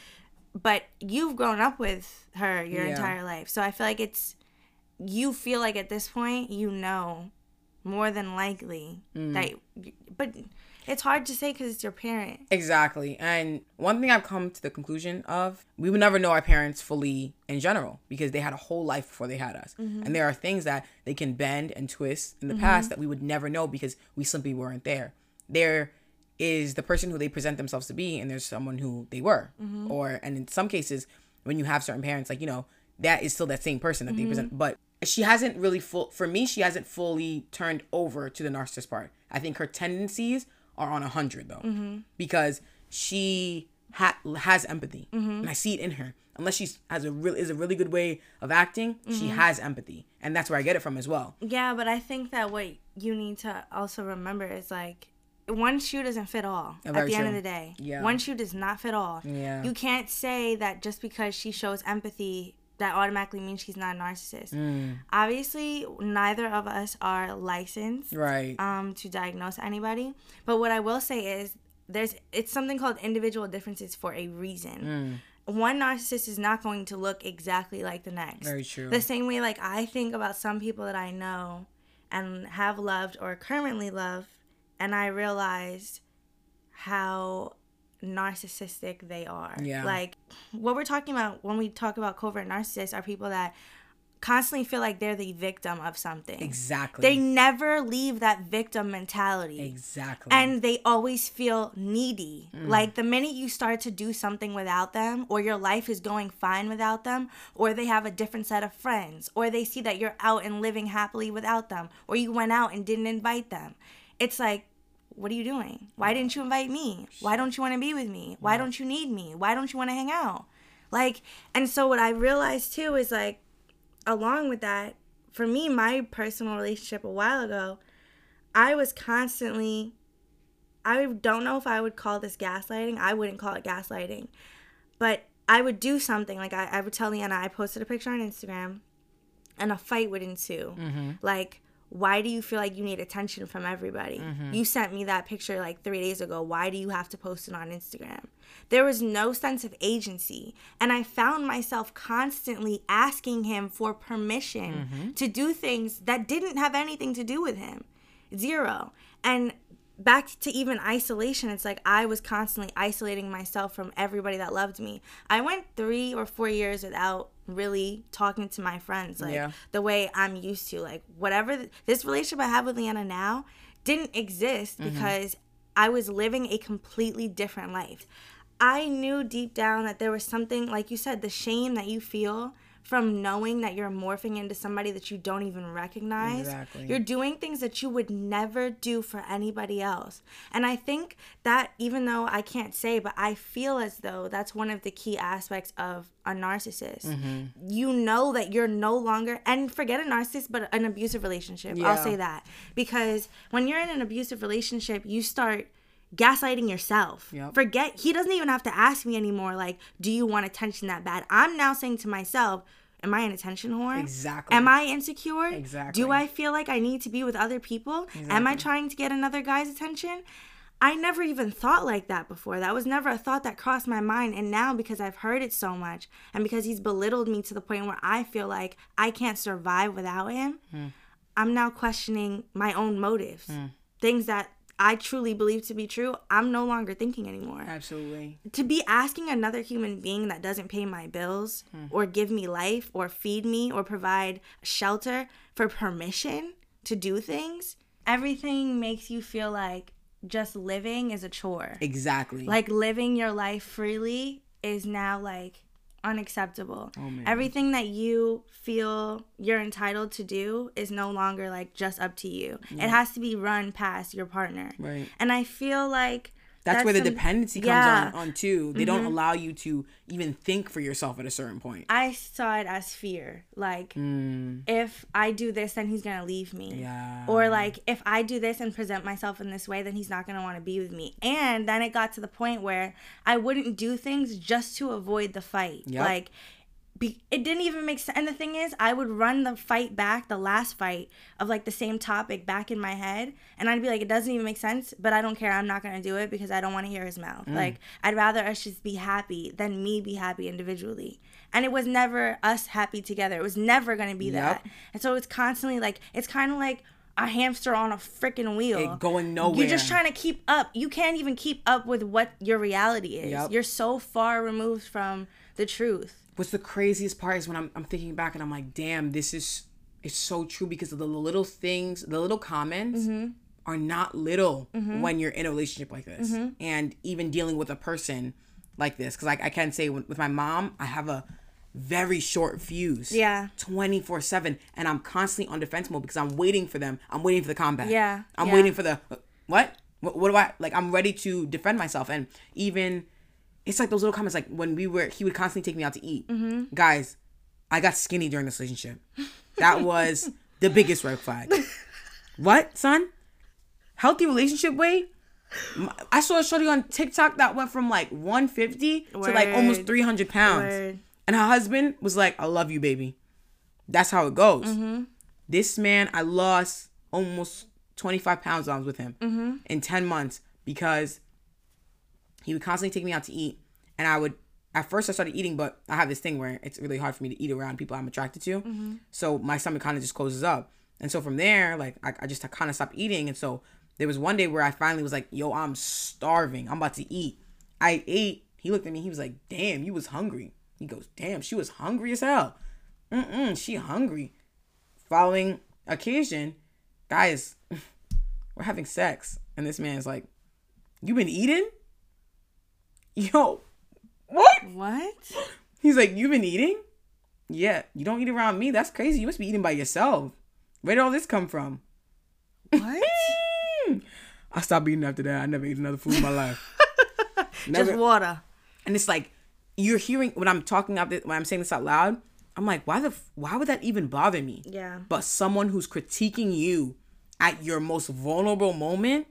But you've grown up with her your Yeah. entire life. So I feel like it's you feel like at this point you know more than likely Mm. that but it's hard to say cuz it's your parent. Exactly. And one thing I've come to the conclusion of, we would never know our parents fully in general because they had a whole life before they had us. Mm-hmm. And there are things that they can bend and twist in the mm-hmm. past that we would never know because we simply weren't there. There is the person who they present themselves to be and there's someone who they were. Mm-hmm. Or and in some cases when you have certain parents like, you know, that is still that same person that they present but she hasn't really full for me she hasn't fully turned over to the narcissist part i think her tendencies are on a hundred though mm-hmm. because she ha- has empathy mm-hmm. and i see it in her unless she has a real is a really good way of acting she mm-hmm. has empathy and that's where i get it from as well Yeah, but I think that what you need to also remember is like one shoe doesn't fit all at the very end of the day. Yeah. One shoe does not fit all. Yeah. You can't say that just because she shows empathy that automatically means she's not a narcissist. Mm. Obviously, neither of us are licensed right um, to diagnose anybody. But what I will say is there's it's something called individual differences for a reason. one narcissist is not going to look exactly like the next. Very true. The same way, like, I think about some people that I know and have loved or currently love, and I realize how narcissistic they are. Yeah. Like, what we're talking about when we talk about covert narcissists are people that constantly feel like they're the victim of something. Exactly. They never leave that victim mentality. exactly. And they always feel needy. Mm. Like the minute you start to do something without them, or your life is going fine without them, or they have a different set of friends, or they see that you're out and living happily without them, or you went out and didn't invite them, it's like, what are you doing? Why didn't you invite me? Why don't you want to be with me? Why don't you need me? Why don't you want to hang out? Like, and so what I realized too is like, along with that, for me, my personal relationship a while ago, I was constantly, I don't know if I would call this gaslighting. I wouldn't call it gaslighting. But I would do something. Like, I, I would tell Leanna, I posted a picture on Instagram and a fight would ensue. Mm-hmm. Like, why do you feel like you need attention from everybody? Mm-hmm. You sent me that picture like three days ago. Why do you have to post it on Instagram? There was no sense of agency. And I found myself constantly asking him for permission mm-hmm. to do things that didn't have anything to do with him. Zero. And back to even isolation, it's like I was constantly isolating myself from everybody that loved me. I went three or four years without really talking to my friends like Yeah. the way I'm used to. Like whatever th- this relationship I have with Leanna now didn't exist mm-hmm. because I was living a completely different life. I knew deep down that there was something like you said the shame that you feel from knowing that you're morphing into somebody that you don't even recognize. Exactly. You're doing things that you would never do for anybody else. And I think that even though I can't say, but I feel as though that's one of the key aspects of a narcissist. Mm-hmm. You know that you're no longer, and forget a narcissist, but an abusive relationship. I'll say that. Because when you're in an abusive relationship, you start gaslighting yourself. Yep. Forget, he doesn't even have to ask me anymore, like, do you want attention that bad? I'm now saying to myself, Am I an attention whore? Exactly. Am I insecure? Exactly. Do I feel like I need to be with other people? Am I trying to get another guy's attention? I never even thought like that before. That was never a thought that crossed my mind. And now, because I've heard it so much and because he's belittled me to the point where I feel like I can't survive without him, hmm. I'm now questioning my own motives. Hmm. Things that I truly believe to be true, I'm no longer thinking anymore Absolutely. to be asking another human being that doesn't pay my bills hmm. or give me life or feed me or provide shelter for permission to do things, everything makes you feel like just living is a chore. Exactly. Like living your life freely is now like unacceptable. Oh. Everything that you feel you're entitled to do is no longer like just up to you. It has to be run past your partner. Right. And I feel like that's, where the some- dependency comes Yeah. Mm-hmm. on, on too. They don't allow you to even think for yourself at a certain point. I saw it as fear. Like, if I do this, then he's going to leave me. Mm. Yeah. Or, like, if I do this and present myself in this way, then he's not going to want to be with me. And then it got to the point where I wouldn't do things just to avoid the fight. Yep. Like, be, it didn't even make sense. And the thing is, I would run the fight back, the last fight of like the same topic back in my head. And I'd be like, it doesn't even make sense, but I don't care. I'm not going to do it because I don't want to hear his mouth. Mm. Like, I'd rather us just be happy than me be happy individually. And it was never us happy together. It was never going to be that. And so it's constantly like, it's kind of like, a hamster on a freaking wheel. It going nowhere. You're just trying to keep up. You can't even keep up with what your reality is. Yep. You're so far removed from the truth. What's the craziest part is when I'm, I'm thinking back and I'm like, damn, this is it's so true because of the little things, the little comments Mm-hmm. are not little when you're in a relationship like this, Mm-hmm. and even dealing with a person like this. Because like I can say with with my mom, I have a very short fuse. Yeah. 24 7 and i'm constantly on defense mode because i'm waiting for them i'm waiting for the combat Yeah, i'm yeah. waiting for the what? what what do i like i'm ready to defend myself and even it's like those little comments like when we were he would constantly take me out to eat Mm-hmm. guys i got skinny during this relationship that was [laughs] the biggest red flag what son healthy relationship way i saw a shorty on TikTok that went from like 150 to like almost 300 pounds. Word. And her husband was like, I love you, baby. That's how it goes. Mm-hmm. This man, I lost almost 25 pounds when I was with him Mm-hmm. in 10 months because he would constantly take me out to eat and I would at first I started eating, but I have this thing where it's really hard for me to eat around people I'm attracted to. Mm-hmm. So my stomach kind of just closes up. And so from there, like I, I just kind of stopped eating. And so there was one day where I finally was like, yo, I'm starving. I'm about to eat. I ate. He looked at me. He was like, damn, you was hungry. He goes, damn, she was hungry as hell. Mm-mm, she hungry. Following occasion, guys, [laughs] we're having sex. And this man's like, you been eating? Yo, what? What? He's like, you've been eating? Yeah, you don't eat around me. That's crazy. You must be eating by yourself. Where did all this come from? What? Mm. I stopped eating after that. I never ate another food in my life. [laughs] Just water. and it's like you're hearing when I'm talking out this, when I'm saying this out loud. I'm like, why the why would that even bother me? Yeah. But someone who's critiquing you at your most vulnerable moment,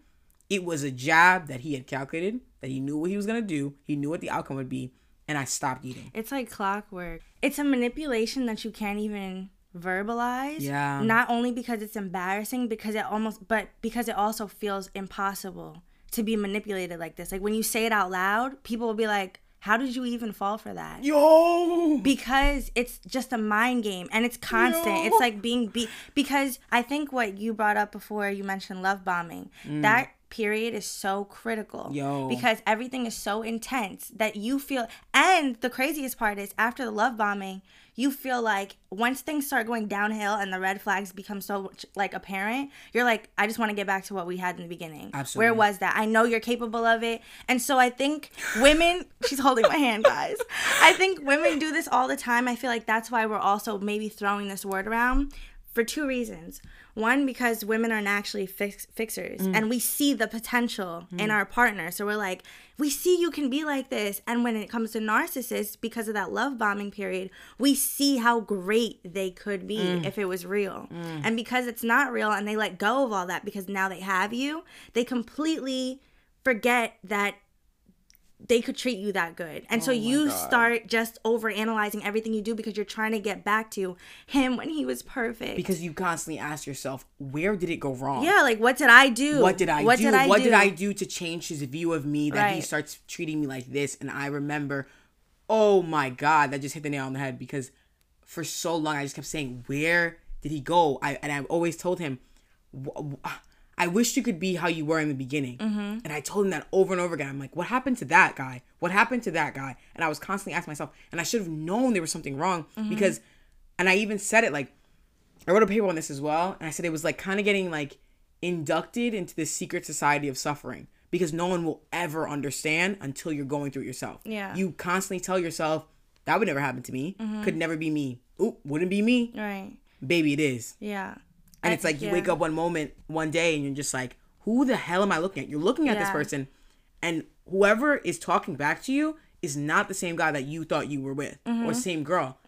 it was a jab that he had calculated, that he knew what he was gonna do, he knew what the outcome would be, and I stopped eating. It's like clockwork. It's a manipulation that you can't even verbalize. Yeah. Not only because it's embarrassing, because it almost, but because it also feels impossible to be manipulated like this. Like when you say it out loud, people will be like, "How did you even fall for that?" Yo, because it's just a mind game and it's constant. No. It's like being beat. Because I think what you brought up before, you mentioned love bombing. Mm. That period is so critical. Yo. Because everything is so intense that you feel. And the craziest part is after the love bombing, you feel like once things start going downhill and the red flags become so much, like apparent, you're like, I just want to get back to what we had in the beginning. Absolutely. Where was that? I know you're capable of it. And so I think women, [laughs] she's holding my hand, guys. I think women do this all the time. I feel like that's why we're also maybe throwing this word around for two reasons. One, because women are naturally fix- fixers mm. and we see the potential in mm. our partner. So we're like, we see you can be like this. And when it comes to narcissists, because of that love bombing period, we see how great they could be mm. if it was real. And because it's not real and they let go of all that because now they have you, they completely forget that they could treat you that good. And so oh you start just over analyzing everything you do because you're trying to get back to him when he was perfect. because you constantly ask yourself, where did it go wrong? yeah, like what did I do? What did I what do? Did I what do? did I do to change his view of me that he starts treating me like this? And I remember, oh my God, that just hit the nail on the head because for so long I just kept saying, where did he go? I and I've always told him, "W- w- I wish you could be how you were in the beginning. Mm-hmm. And I told him that over and over again. I'm like, what happened to that guy? What happened to that guy? And I was constantly asking myself, and I should have known there was something wrong Mm-hmm. because, and I even said it like, I wrote a paper on this as well, and I said it was like kind of getting like inducted into this secret society of suffering because no one will ever understand until you're going through it yourself. Yeah. You constantly tell yourself that would never happen to me. Could never be me. Oop, wouldn't be me. Right. Baby, it is. Yeah. And I- it's like you yeah. wake up one moment, one day, and you're just like, who the hell am I looking at? You're looking at this person, and whoever is talking back to you is not the same guy that you thought you were with Mm-hmm. or same girl.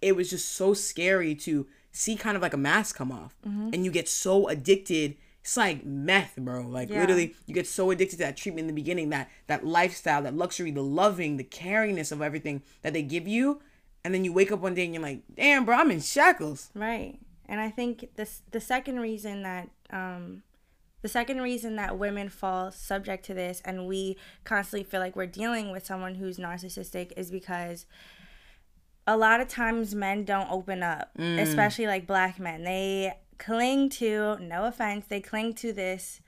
It was just so scary to see kind of like a mask come off, Mm-hmm. and you get so addicted. It's like meth, bro. Like Yeah. literally, you get so addicted to that treatment in the beginning, that that lifestyle, that luxury, the loving, the caringness of everything that they give you, and then you wake up one day and you're like, damn, bro, I'm in shackles. Right. And I think this the second reason that um the second reason that women fall subject to this and we constantly feel like we're dealing with someone who's narcissistic is because a lot of times men don't open up, especially like black men. They cling to, no offense, they cling to this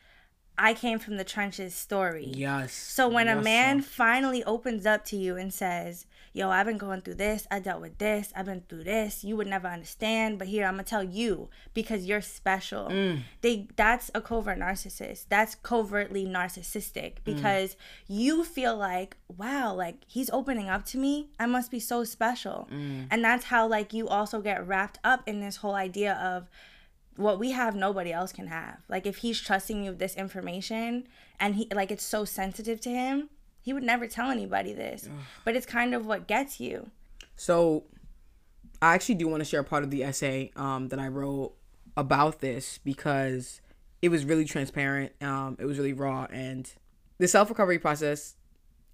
I came from the trenches story. Yes. So when a man finally opens up to you and says, "Yo, I've been going through this. I dealt with this. I've been through this. You would never understand, but here I'm gonna tell you because you're special." Mm. They that's a covert narcissist. That's covertly narcissistic Mm. because you feel like, "Wow, like he's opening up to me. I must be so special." Mm. And that's how like you also get wrapped up in this whole idea of what we have nobody else can have like if he's trusting you with this information and he like it's so sensitive to him he would never tell anybody this but it's kind of what gets you So, I actually do want to share a part of the essay um, that I wrote about this because it was really transparent. Um, it was really raw, and the self recovery process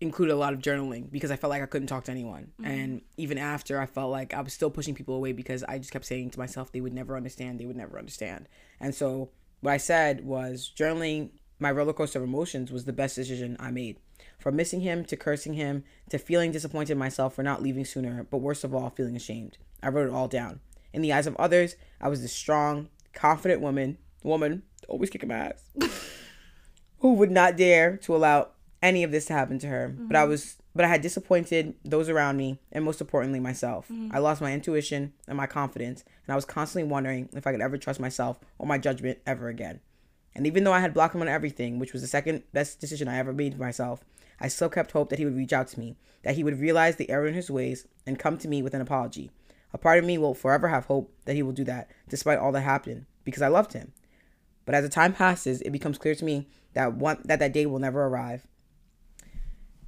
included a lot of journaling because I felt like I couldn't talk to anyone. And even after, I felt like I was still pushing people away because I just kept saying to myself, they would never understand. They would never understand. And so, what I said was journaling my roller coaster of emotions was the best decision I made. From missing him to cursing him to feeling disappointed in myself for not leaving sooner, but worst of all, feeling ashamed. I wrote it all down. In the eyes of others, I was this strong, confident woman, woman, always kicking my ass, [laughs] who would not dare to allow any of this to happen to her. But I mm-hmm. was but I had disappointed those around me and most importantly myself. Mm-hmm. I lost my intuition and my confidence, and I was constantly wondering if I could ever trust myself or my judgment ever again. And even though I had blocked him on everything, which was the second best decision I ever made for myself, I still kept hope that he would reach out to me, that he would realize the error in his ways and come to me with an apology. A part of me will forever have hope that he will do that, despite all that happened, because I loved him. But as the time passes, it becomes clear to me that one that that day will never arrive.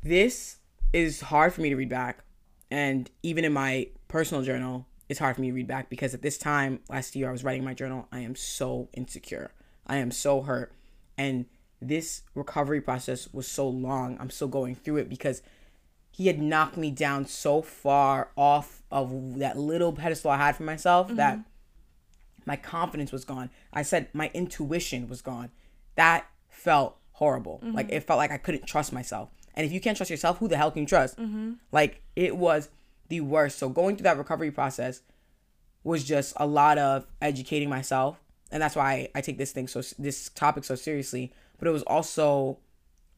This is hard for me to read back, and even in my personal journal, it's hard for me to read back because at this time last year I was writing my journal. I am so insecure. I am so hurt, and this recovery process was so long. I'm still going through it because he had knocked me down so far off of that little pedestal I had for myself mm-hmm. that my confidence was gone. I said my intuition was gone. That felt horrible. Mm-hmm. Like it felt like I couldn't trust myself. And if you can't trust yourself, who the hell can you trust? Mm-hmm. Like it was the worst. So going through that recovery process was just a lot of educating myself, and that's why I take this thing so this topic so seriously. But it was also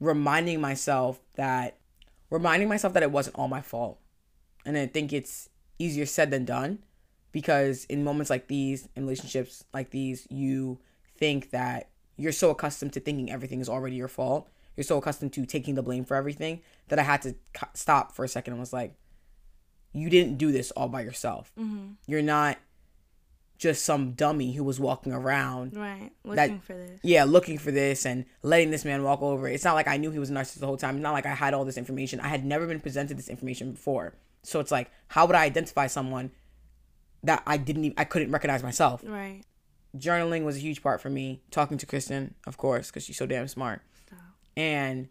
reminding myself that reminding myself that it wasn't all my fault. And I think it's easier said than done because in moments like these, in relationships like these, you think that you're so accustomed to thinking everything is already your fault. You're so accustomed to taking the blame for everything that I had to stop for a second and was like, you didn't do this all by yourself. Mm-hmm. You're not just some dummy who was walking around Right. Looking That- for this. yeah, looking for this and letting this man walk over. It's not like I knew he was a narcissist the whole time. It's not like I had all this information. I had never been presented this information before. So it's like, how would I identify someone that I didn't even, I couldn't recognize myself? Right. Journaling was a huge part for me. Talking to Kristen, of course, because she's so damn smart. And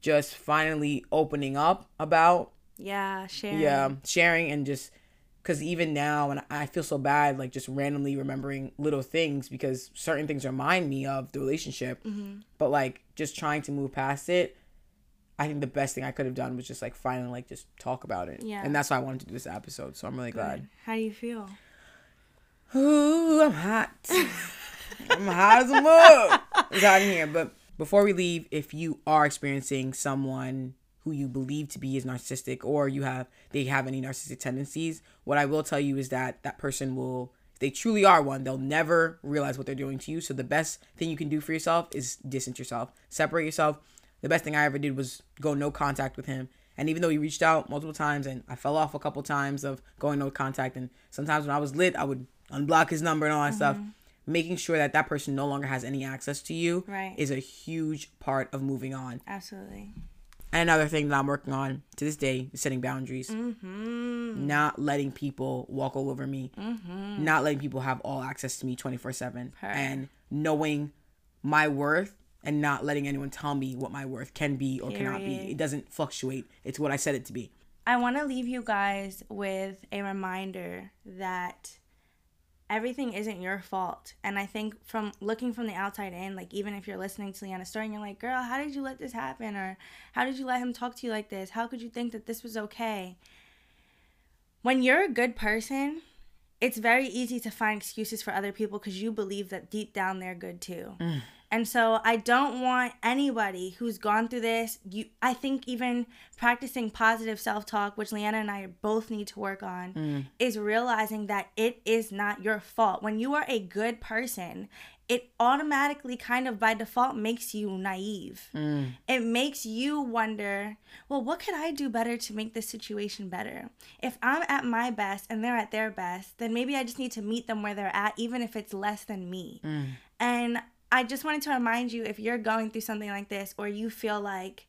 just finally opening up about Yeah. Sharing. yeah sharing and just because even now and i feel so bad like just randomly remembering little things because certain things remind me of the relationship. Mm-hmm. But like just trying to move past it i think the best thing i could have done was just like finally like just talk about it. Yeah. and that's why i wanted to do this episode so i'm really glad. How do you feel? Ooh, i'm hot. [laughs] I'm hot as a mug. It's hot in here but before we leave if you are experiencing someone who you believe to be is narcissistic or you have they have any narcissistic tendencies what i will tell you is that that person will if they truly are one they'll never realize what they're doing to you. So the best thing you can do for yourself is distance yourself separate yourself. The best thing i ever did was go no contact with him. And even though he reached out multiple times and i fell off a couple times of going no contact and sometimes when i was lit i would unblock his number and all that stuff. Mm-hmm. Making sure that that person no longer has any access to you Right. is a huge part of moving on. Absolutely. And another thing that I'm working on to this day is setting boundaries. Mm-hmm. Not letting people walk all over me. Mm-hmm. Not letting people have all access to me 24 7. And knowing my worth and not letting anyone tell me what my worth can be or cannot be. It doesn't fluctuate. It's what I said it to be. I want to leave you guys with a reminder that everything isn't your fault. And I think from looking from the outside in, like even if you're listening to Leanna's story and you're like, girl, how did you let this happen? Or how did you let him talk to you like this? How could you think that this was okay? When you're a good person, it's very easy to find excuses for other people because you believe that deep down they're good too. Mm. And so I don't want anybody who's gone through this. You, I think even practicing positive self-talk, which Leanna and I both need to work on, mm. is realizing that it is not your fault. When you are a good person, it automatically kind of by default makes you naive. Mm. It makes you wonder, well, what could I do better to make this situation better? If I'm at my best and they're at their best, then maybe I just need to meet them where they're at, even if it's less than me. Mm. And I just wanted to remind you if you're going through something like this or you feel like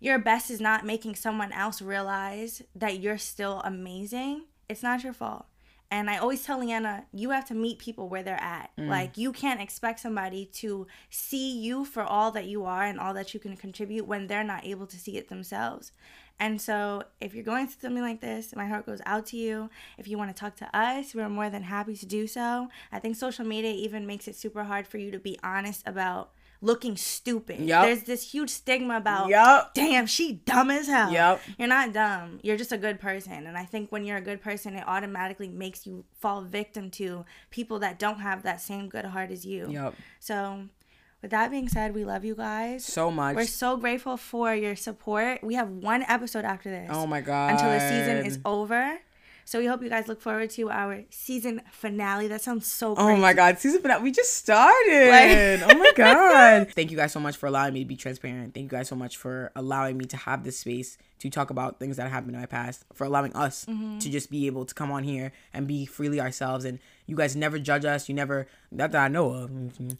your best is not making someone else realize that you're still amazing, it's not your fault. And I always tell Leanna, you have to meet people where they're at. Mm. Like, you can't expect somebody to see you for all that you are and all that you can contribute when they're not able to see it themselves. And so, if you're going through something like this, my heart goes out to you. If you want to talk to us, we're more than happy to do so. I think social media even makes it super hard for you to be honest about looking stupid. Yup. There's this huge stigma about Yup. damn, she dumb as hell. Yup. You're not dumb. You're just a good person. And I think when you're a good person, it automatically makes you fall victim to people that don't have that same good heart as you. Yep. So, with that being said, we love you guys. So much. We're so grateful for your support. We have one episode after this. Oh my god. Until the season is over. So we hope you guys look forward to our season finale. That sounds so Oh my god, season finale. We just started. [laughs] oh my [laughs] god. Thank you guys so much for allowing me to be transparent. Thank you guys so much for allowing me to have this space to talk about things that happened in my past. For allowing us Mm-hmm. to just be able to come on here and be freely ourselves. And you guys never judge us. You never, not that I know of.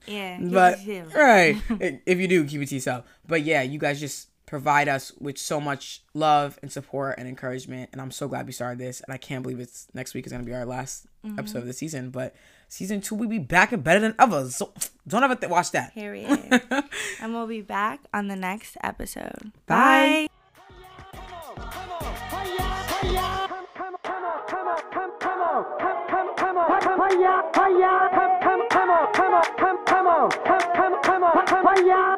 Yeah, But it to you. right, [laughs] if you do, keep it to yourself. But yeah, you guys just provide us with so much love and support and encouragement, and I'm so glad we started this. And I can't believe it's next week is gonna be our last Mm-hmm. episode of the season. But season two, we be back and better than ever. So [sniffs] don't ever th- watch that. Period. [laughs] and we'll be back on the next episode. Bye. Hiya, hiya, come, come, come on, come on, come, come on, come, come, come on, hiya,